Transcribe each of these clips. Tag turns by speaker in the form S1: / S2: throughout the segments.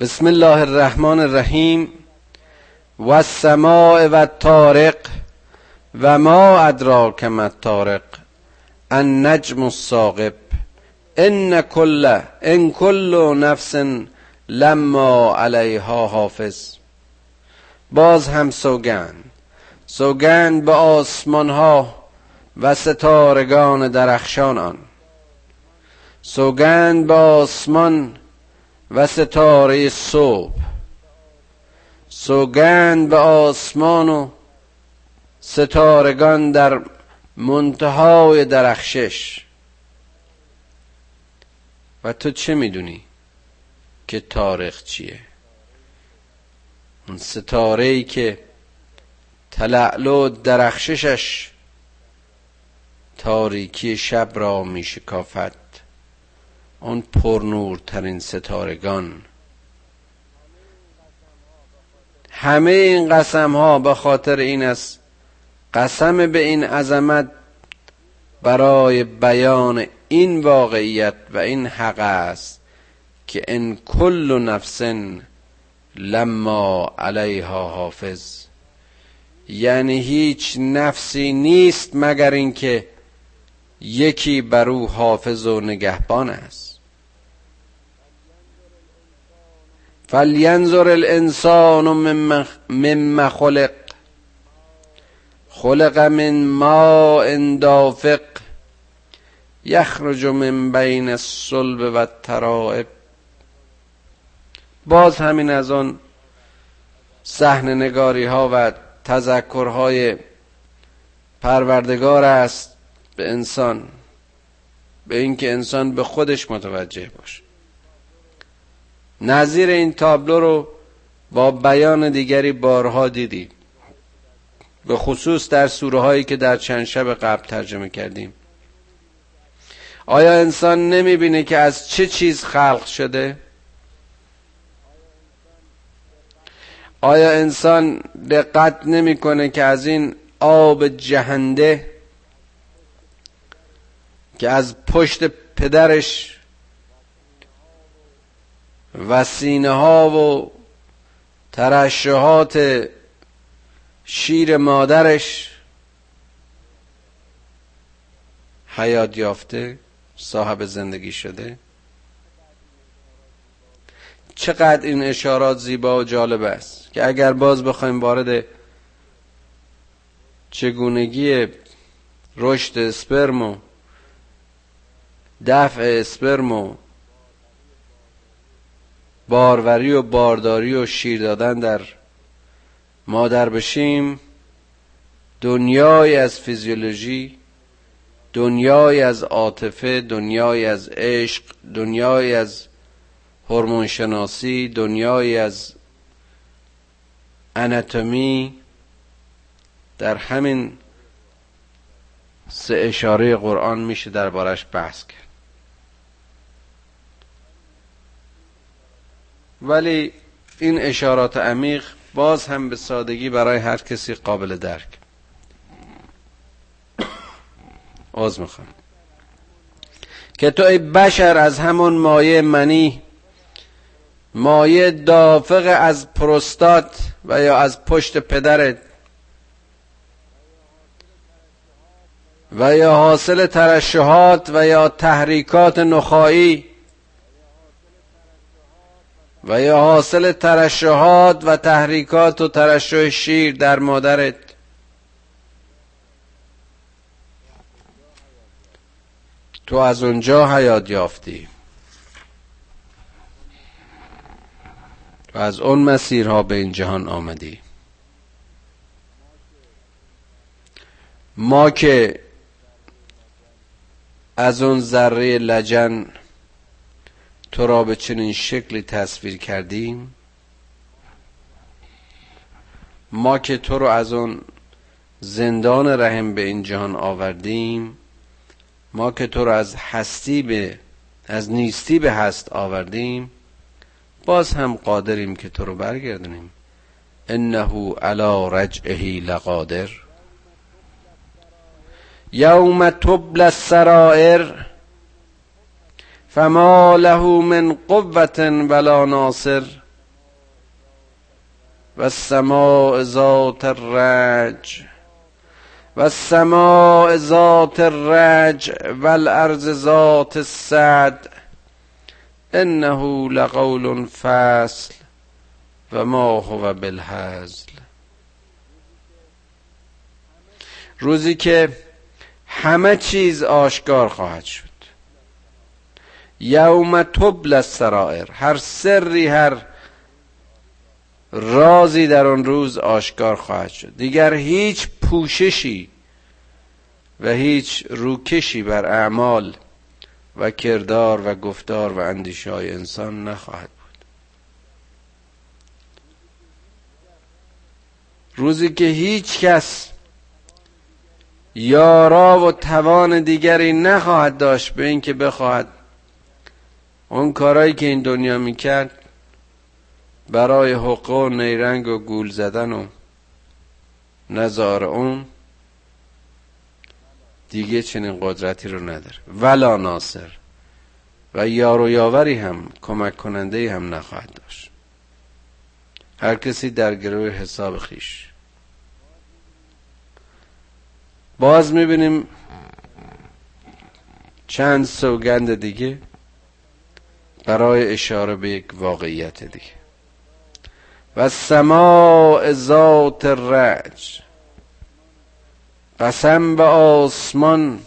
S1: بسم الله الرحمن الرحیم و السماع و الطارق و ما ادراک ما الطارق النجم الساقب ان کل ان کل نفس لما علیها حافظ باز هم سوگند سوگند به آسمان ها و ستارگان درخشان آن سوگند به آسمان و ستاره صبح. سوگند به آسمان و ستارگان در منتهای درخشش. و تو چه می‌دونی که تاریخ چیه؟ اون ستاره ای که تلعلو درخششش تاریکی شب را میشکافد. آن پرنورترین ستارگان. همه این قسم ها به خاطر این است قسم به این عظمت برای بیان این واقعیت و این حق است که ان کل نفس لما علیها حافظ. یعنی هیچ نفسی نیست مگر اینکه یکی بر او حافظ و نگهبان است. فلینظر الانسان مما خلق. خلق من ماء دافق. یخرج من بین الصلب و الترائب. باز همین از آن صحنه نگاری ها و تذکرهای پروردگار است به انسان به اینکه انسان به خودش متوجه باشه. نظیر این تابلو رو با بیان دیگری بارها دیدیم به خصوص در سوره هایی که در چند شب قبل ترجمه کردیم آیا انسان نمی‌بینه که از چه چیز خلق شده؟ آیا انسان دقت نمی‌کنه که از این آب جهنده که از پشت پدرش و سینه ها و ترشحات شیر مادرش حیات یافته صاحب زندگی شده. چقدر این اشارات زیبا و جالب است که اگر باز بخوایم وارد چگونگی رشد اسپرم و دفع اسپرم و باروری و بارداری و شیر دادن در مادر بشیم دنیای از فیزیولوژی دنیای از عاطفه دنیای از عشق دنیای از هورمون شناسی دنیای از اناتومی. در همین سه اشاره قرآن میشه دربارش بحث کرد. ولی این اشارات عمیق باز هم به سادگی برای هر کسی قابل درک. آز می‌خوام. که تو ای بشر از همون مایه منی مایه دافق از پروستات و یا از پشت پدرت و یا حاصل ترشحات و یا تحریکات نخایی و یا حاصل ترشحات و تحریکات و ترشح شیر در مادرت. تو از اونجا حیات یافتی. تو از اون مسیرها به این جهان آمدی. ما که از اون ذره لجن تو را به چنین شکلی تصویر کردیم؟ ما که تو رو از اون زندان رحم به این جهان آوردیم ما که تو رو از هستی به از نیستی به هست آوردیم باز هم قادریم که تو رو برگردونیم. انه علی رجعه لقادر. یوم تبل السرائر فما له من قوة ولا ناصر و سماع ذات الرج و السماء ذات الرج و الارض ذات السد انه لقول فصل و ما هو بالهزل روزی که همه چیز آشکار خواهد شد. یوم تبل السرائر. هر سری هر رازی در آن روز آشکار خواهد شد. دیگر هیچ پوششی و هیچ روکشی بر اعمال و کردار و گفتار و اندیشه های انسان نخواهد بود. روزی که هیچ کس یارا و توان دیگری نخواهد داشت به اینکه بخواهد اون کارهایی که این دنیا می‌کرد برای حقوق و نیرنگ و گول زدن و نظار اون دیگه چنین قدرتی رو نداره. ولا ناصر. و یار و یاوری هم کمک کننده هم نخواهد داشت. هر کسی در گروه حساب خیش. باز می‌بینیم چند سوگند دیگه برای اشاره به یک واقعیت دیگه. و سماع ذات الرج. قسم به آسمان.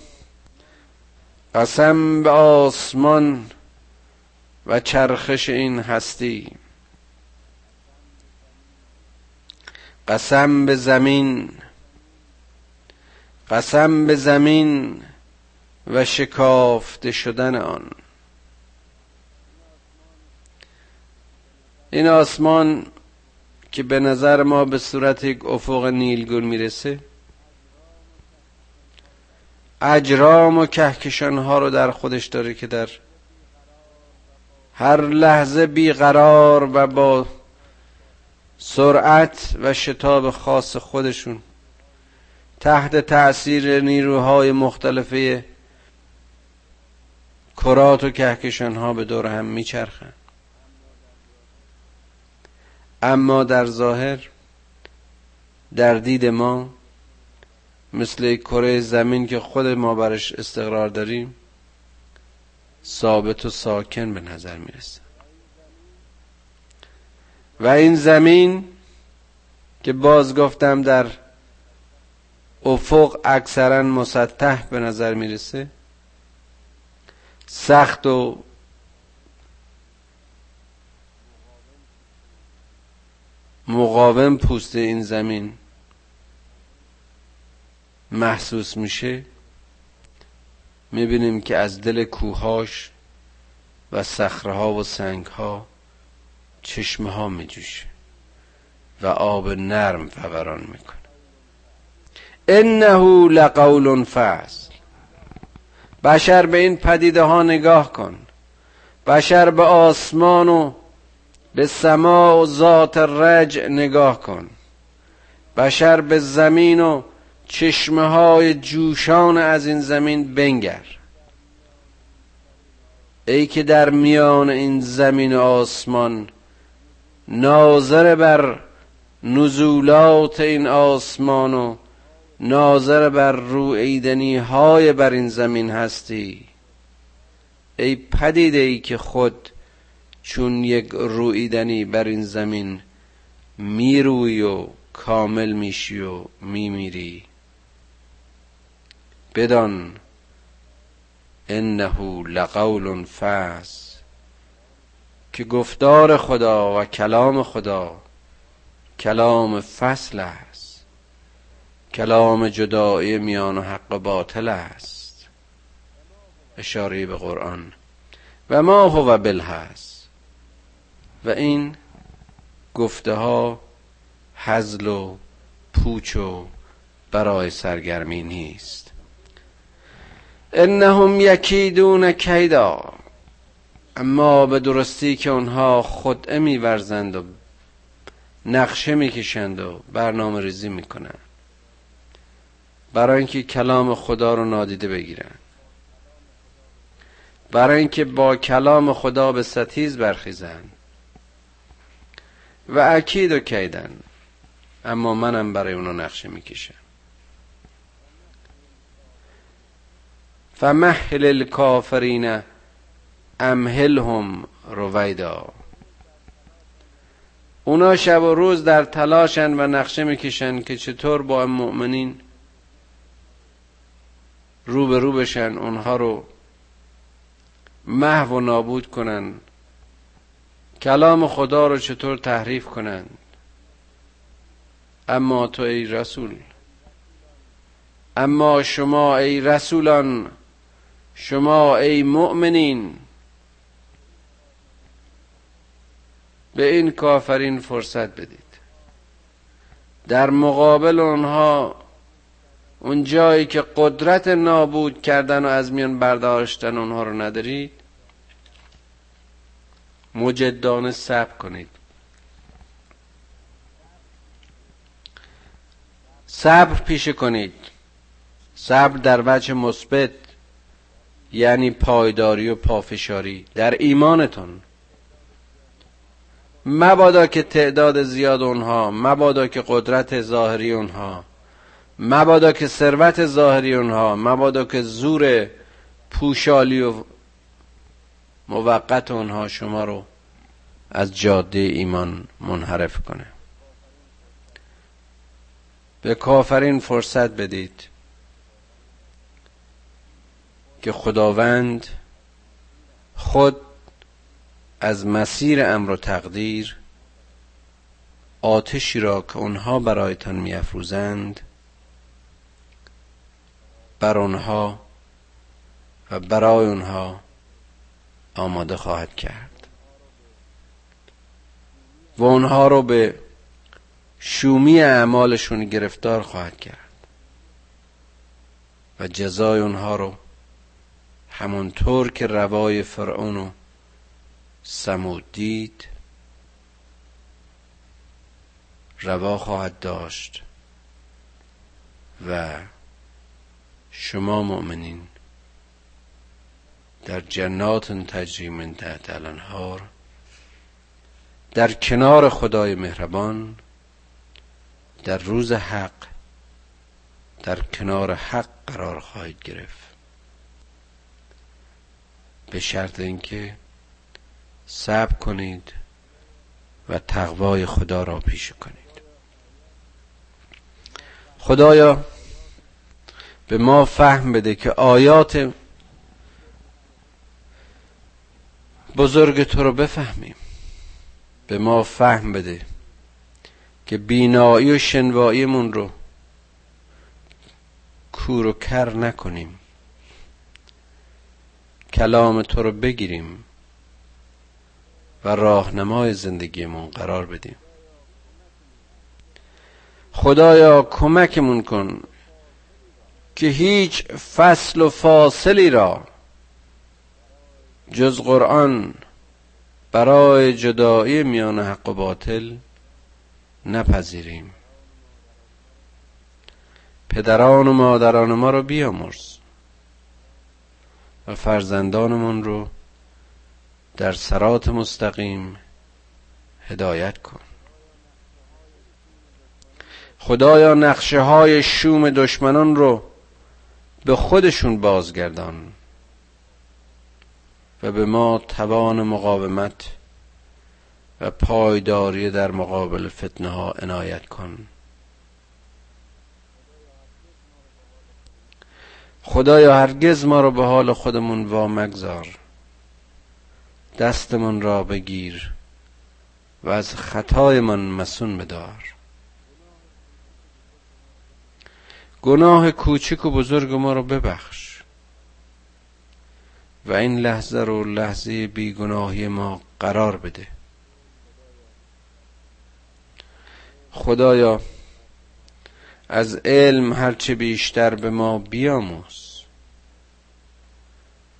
S1: قسم به آسمان و چرخش این هستی. قسم به زمین. قسم به زمین و شکافته شدن آن. این آسمان که به نظر ما به صورت یک افق نیلگون می‌رسه اجرام و کهکشان ها رو در خودش داره که در هر لحظه بیقرار و با سرعت و شتاب خاص خودشون تحت تأثیر نیروهای مختلفه کرات و کهکشان ها به دور هم میچرخن. اما در ظاهر در دید ما مثل کره زمین که خود ما برش استقرار داریم ثابت و ساکن به نظر می‌رسه. و این زمین که باز گفتم در افق اکثرا مسطح به نظر می‌رسه سخت و مقاوم پوست این زمین محسوس میشه. می‌بینیم که از دل کوهاش و صخره و سنگ ها چشمه ها میجوشه و آب نرم فوران می‌کنه. انه لقول فصل بشر به این پدیده ها نگاه کن. بشر به آسمان و به سما و ذات رج نگاه کن. بشر به زمین و چشمه های جوشان از این زمین بنگر. ای که در میان این زمین و آسمان ناظر بر نزولات این آسمان و ناظر بر رویدنی های بر این زمین هستی ای پدیده ای که خود چون یک رویدنی بر این زمین می‌روی و کامل میشی و میمیری. بدان انه لقول فصل که گفتار خدا و کلام خدا کلام فصل است. کلام جدایی میان و حق باطل است. اشاره به قرآن. و ما هو بالهست و این گفته ها حزل و پوچ و برای سرگرمی نیست. انهم یکیدون کیدا اما به درستی که آنها خود میورزند و نقشه می‌کشند و برنامه ریزی می‌کنند. برای اینکه کلام خدا رو نادیده بگیرن برای اینکه با کلام خدا به ستیز برخیزند. و اکید و کیدن. اما منم برای اونو نقشه می‌کشم. فمهل الکافرین امهلهم رویدا. اونا شب و روز در تلاشن و نقشه می‌کشن که چطور با مؤمنین رو به رو بشن اونها رو محو و نابود کنن. کلام خدا رو چطور تحریف کنن اما تو ای رسول. اما شما ای رسولان شما ای مؤمنین. به این کافرین فرصت بدید. در مقابل اونها اون جایی که قدرت نابود کردن و از میان برداشتن اونها رو ندارید مجدانه صبر کنید. صبر پیشه کنید. صبر در وجه مثبت یعنی پایداری و پافشاری در ایمانتون. مبادا که تعداد زیاد اونها مبادا که قدرت ظاهری اونها مبادا که ثروت ظاهری اونها مبادا که زور پوشالی و موقت اونها شما رو از جاده ایمان منحرف کنه. به کافرین فرصت بدید که خداوند خود از مسیر امر و تقدیر آتشی را که اونها برایتان میافروزند بر آنها و برای اونها آماده خواهد کرد. و اونها رو به شومی اعمالشون گرفتار خواهد کرد. و جزای اونها رو همونطور که روای فرعون و سمود دید روا خواهد داشت. و شما مؤمنین در جنات تجری من تحت الانهار در کنار خدای مهربان در روز حق در کنار حق قرار خواهید گرفت. به شرط اینکه صبر کنید و تقوای خدا را پیش کنید. خدایا به ما فهم بده که آیات بزرگ تو رو بفهمیم. به ما فهم بده که بینایی و شنواییمون رو کور و کر نکنیم. کلام تو رو بگیریم و راهنمای زندگیمون قرار بدیم. خدایا کمکمون کن که هیچ فصل و فاصلی را جز قرآن برای جدایی میان حق و باطل نپذیریم. پدران و مادران ما رو بیامرز و فرزندانمون رو در سرات مستقیم هدایت کن. خدایا نقشه های شوم دشمنان رو به خودشون بازگردان. و به ما توان مقاومت و پایداری در مقابل فتنه ها عنایت کن. خدایا هرگز ما رو به حال خودمون وا مگذار دستمون را بگیر و از خطایمان مسون بدار. گناه کوچک و بزرگ ما رو ببخش. و این لحظه رو لحظه بیگناهی ما قرار بده. خدایا از علم هرچه بیشتر به ما بیاموز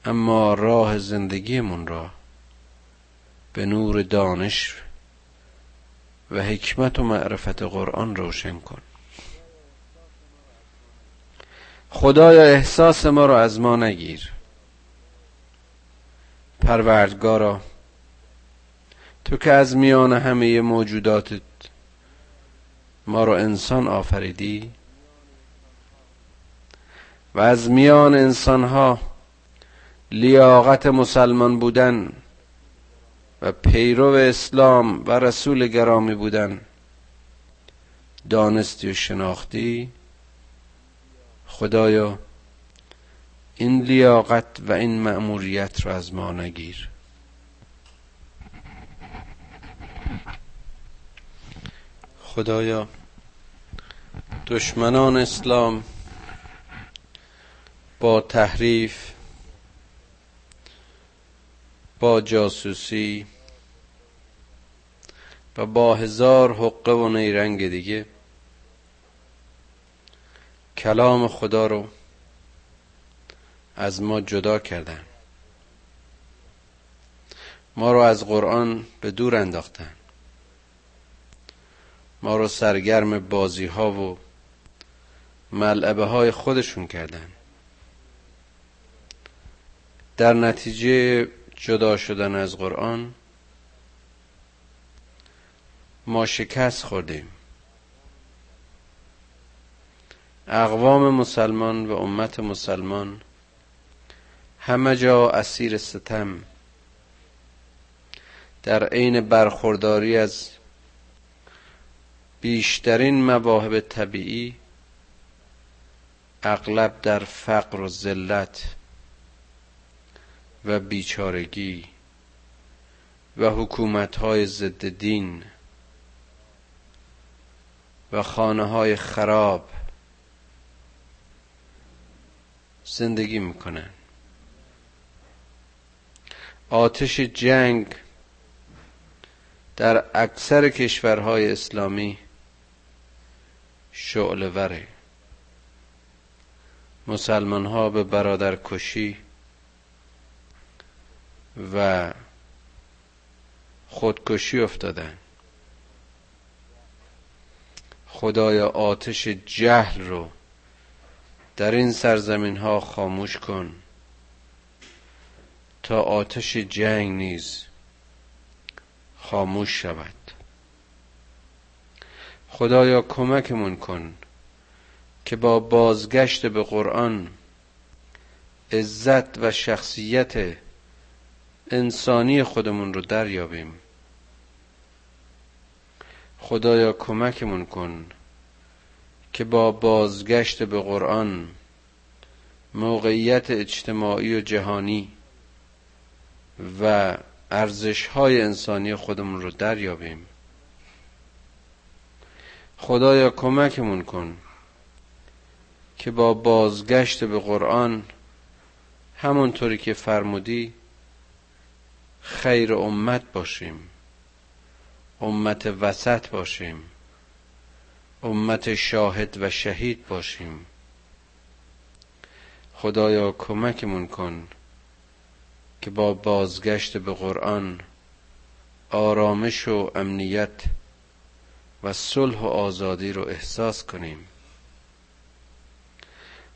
S1: اما راه زندگیمون را به نور دانش و حکمت و معرفت قرآن روشن کن. خدایا احساس ما رو از ما نگیر. پروردگارا تو که از میان همه موجودات ما رو انسان آفریدی و از میان انسان ها لیاقت مسلمان بودن و پیرو اسلام و رسول گرامی بودن دانستی و شناختی. خدایا این لیاقت و این مأموریت را از ما نگیر. خدایا دشمنان اسلام با تحریف با جاسوسی و با هزار حقه و نیرنگ دیگه کلام خدا رو از ما جدا کردن. ما رو از قرآن به دور انداختن. ما رو سرگرم بازی ها و ملعبه های خودشون کردن. در نتیجه جدا شدن از قرآن ما شکست خوردیم. اقوام مسلمان و امت مسلمان همه جا اسیر ستم. در عین برخورداری از بیشترین مواهب طبیعی اغلب در فقر و ذلت و بیچارگی و حکومت های ضد دین و خانه های خراب زندگی می‌کنن. آتش جنگ در اکثر کشورهای اسلامی شعله وره. مسلمان ها به برادر کشی و خودکشی افتادن. خدایا آتش جهل رو در این سرزمین ها خاموش کن. تا آتش جنگ نیز خاموش شود. خدایا کمکمون کن که با بازگشت به قرآن عزت و شخصیت انسانی خودمون رو دریابیم. خدایا کمکمون کن که با بازگشت به قرآن موقعیت اجتماعی و جهانی و ارزش های انسانی خودمون رو دریابیم. خدایا کمکمون کن که با بازگشت به قرآن همونطوری که فرمودی خیر امت باشیم امت وسط باشیم امت شاهد و شهید باشیم. خدایا کمکمون کن که با بازگشت به قرآن آرامش و امنیت و صلح و آزادی رو احساس کنیم.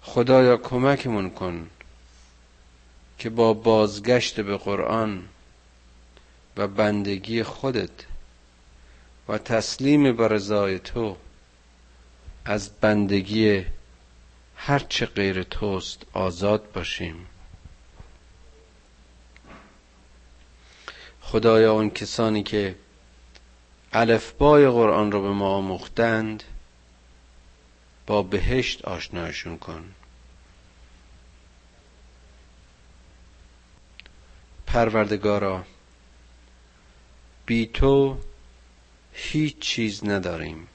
S1: خدایا کمکمون کن که با بازگشت به قرآن و بندگی خودت و تسلیم به رضای تو از بندگی هرچه غیر توست آزاد باشیم. خدایا اون کسانی که الفبای قرآن رو به ما آموختند با بهشت آشناشون کن. پروردگارا بی تو هیچ چیز نداریم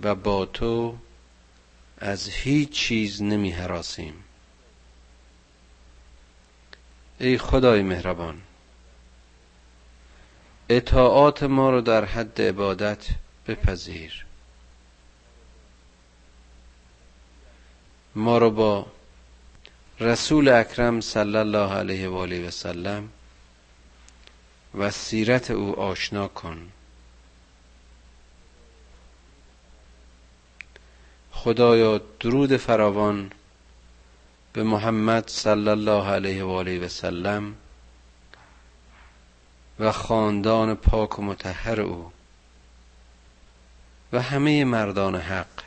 S1: و با تو از هیچ چیز نمی حراسیم ای خدای مهربان. اطاعات ما رو در حد عبادت بپذیر. ما رو با رسول اکرم صلی الله علیه و آله و سلم و سیرت او آشنا کن. خدایا درود فراوان به محمد صلی الله علیه و آله و سلم و خاندان پاک و متحر او و همه مردان حق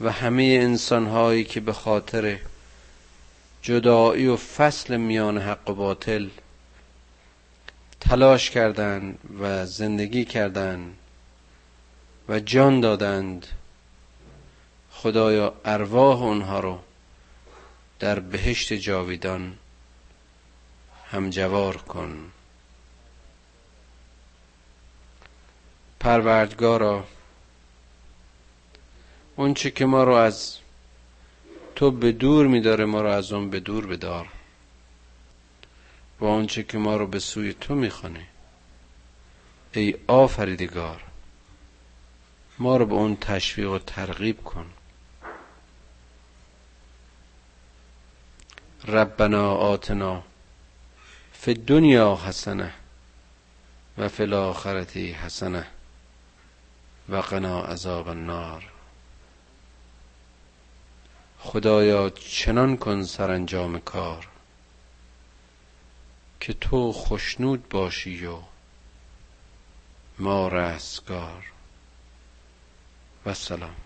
S1: و همه انسانهایی که به خاطر جدایی و فصل میان حق و باطل تلاش کردند و زندگی کردند و جان دادند خدایا ارواح اونها رو در بهشت جاویدان همجوار کن. پروردگارا اون چه که ما رو از تو به دور میداره ما رو از اون به دور بدار. و آنچه که ما رو به سوی تو می‌خوانه. ای آفریدگار ما رو به اون تشویق و ترغیب کن. ربنا آتنا فی الدنیا حسنه و فی الاخرتی حسنه و قنا عذاب النار. خدایا چنان کن سرانجام کار که تو خشنود باشی و ما رستگار. و سلام.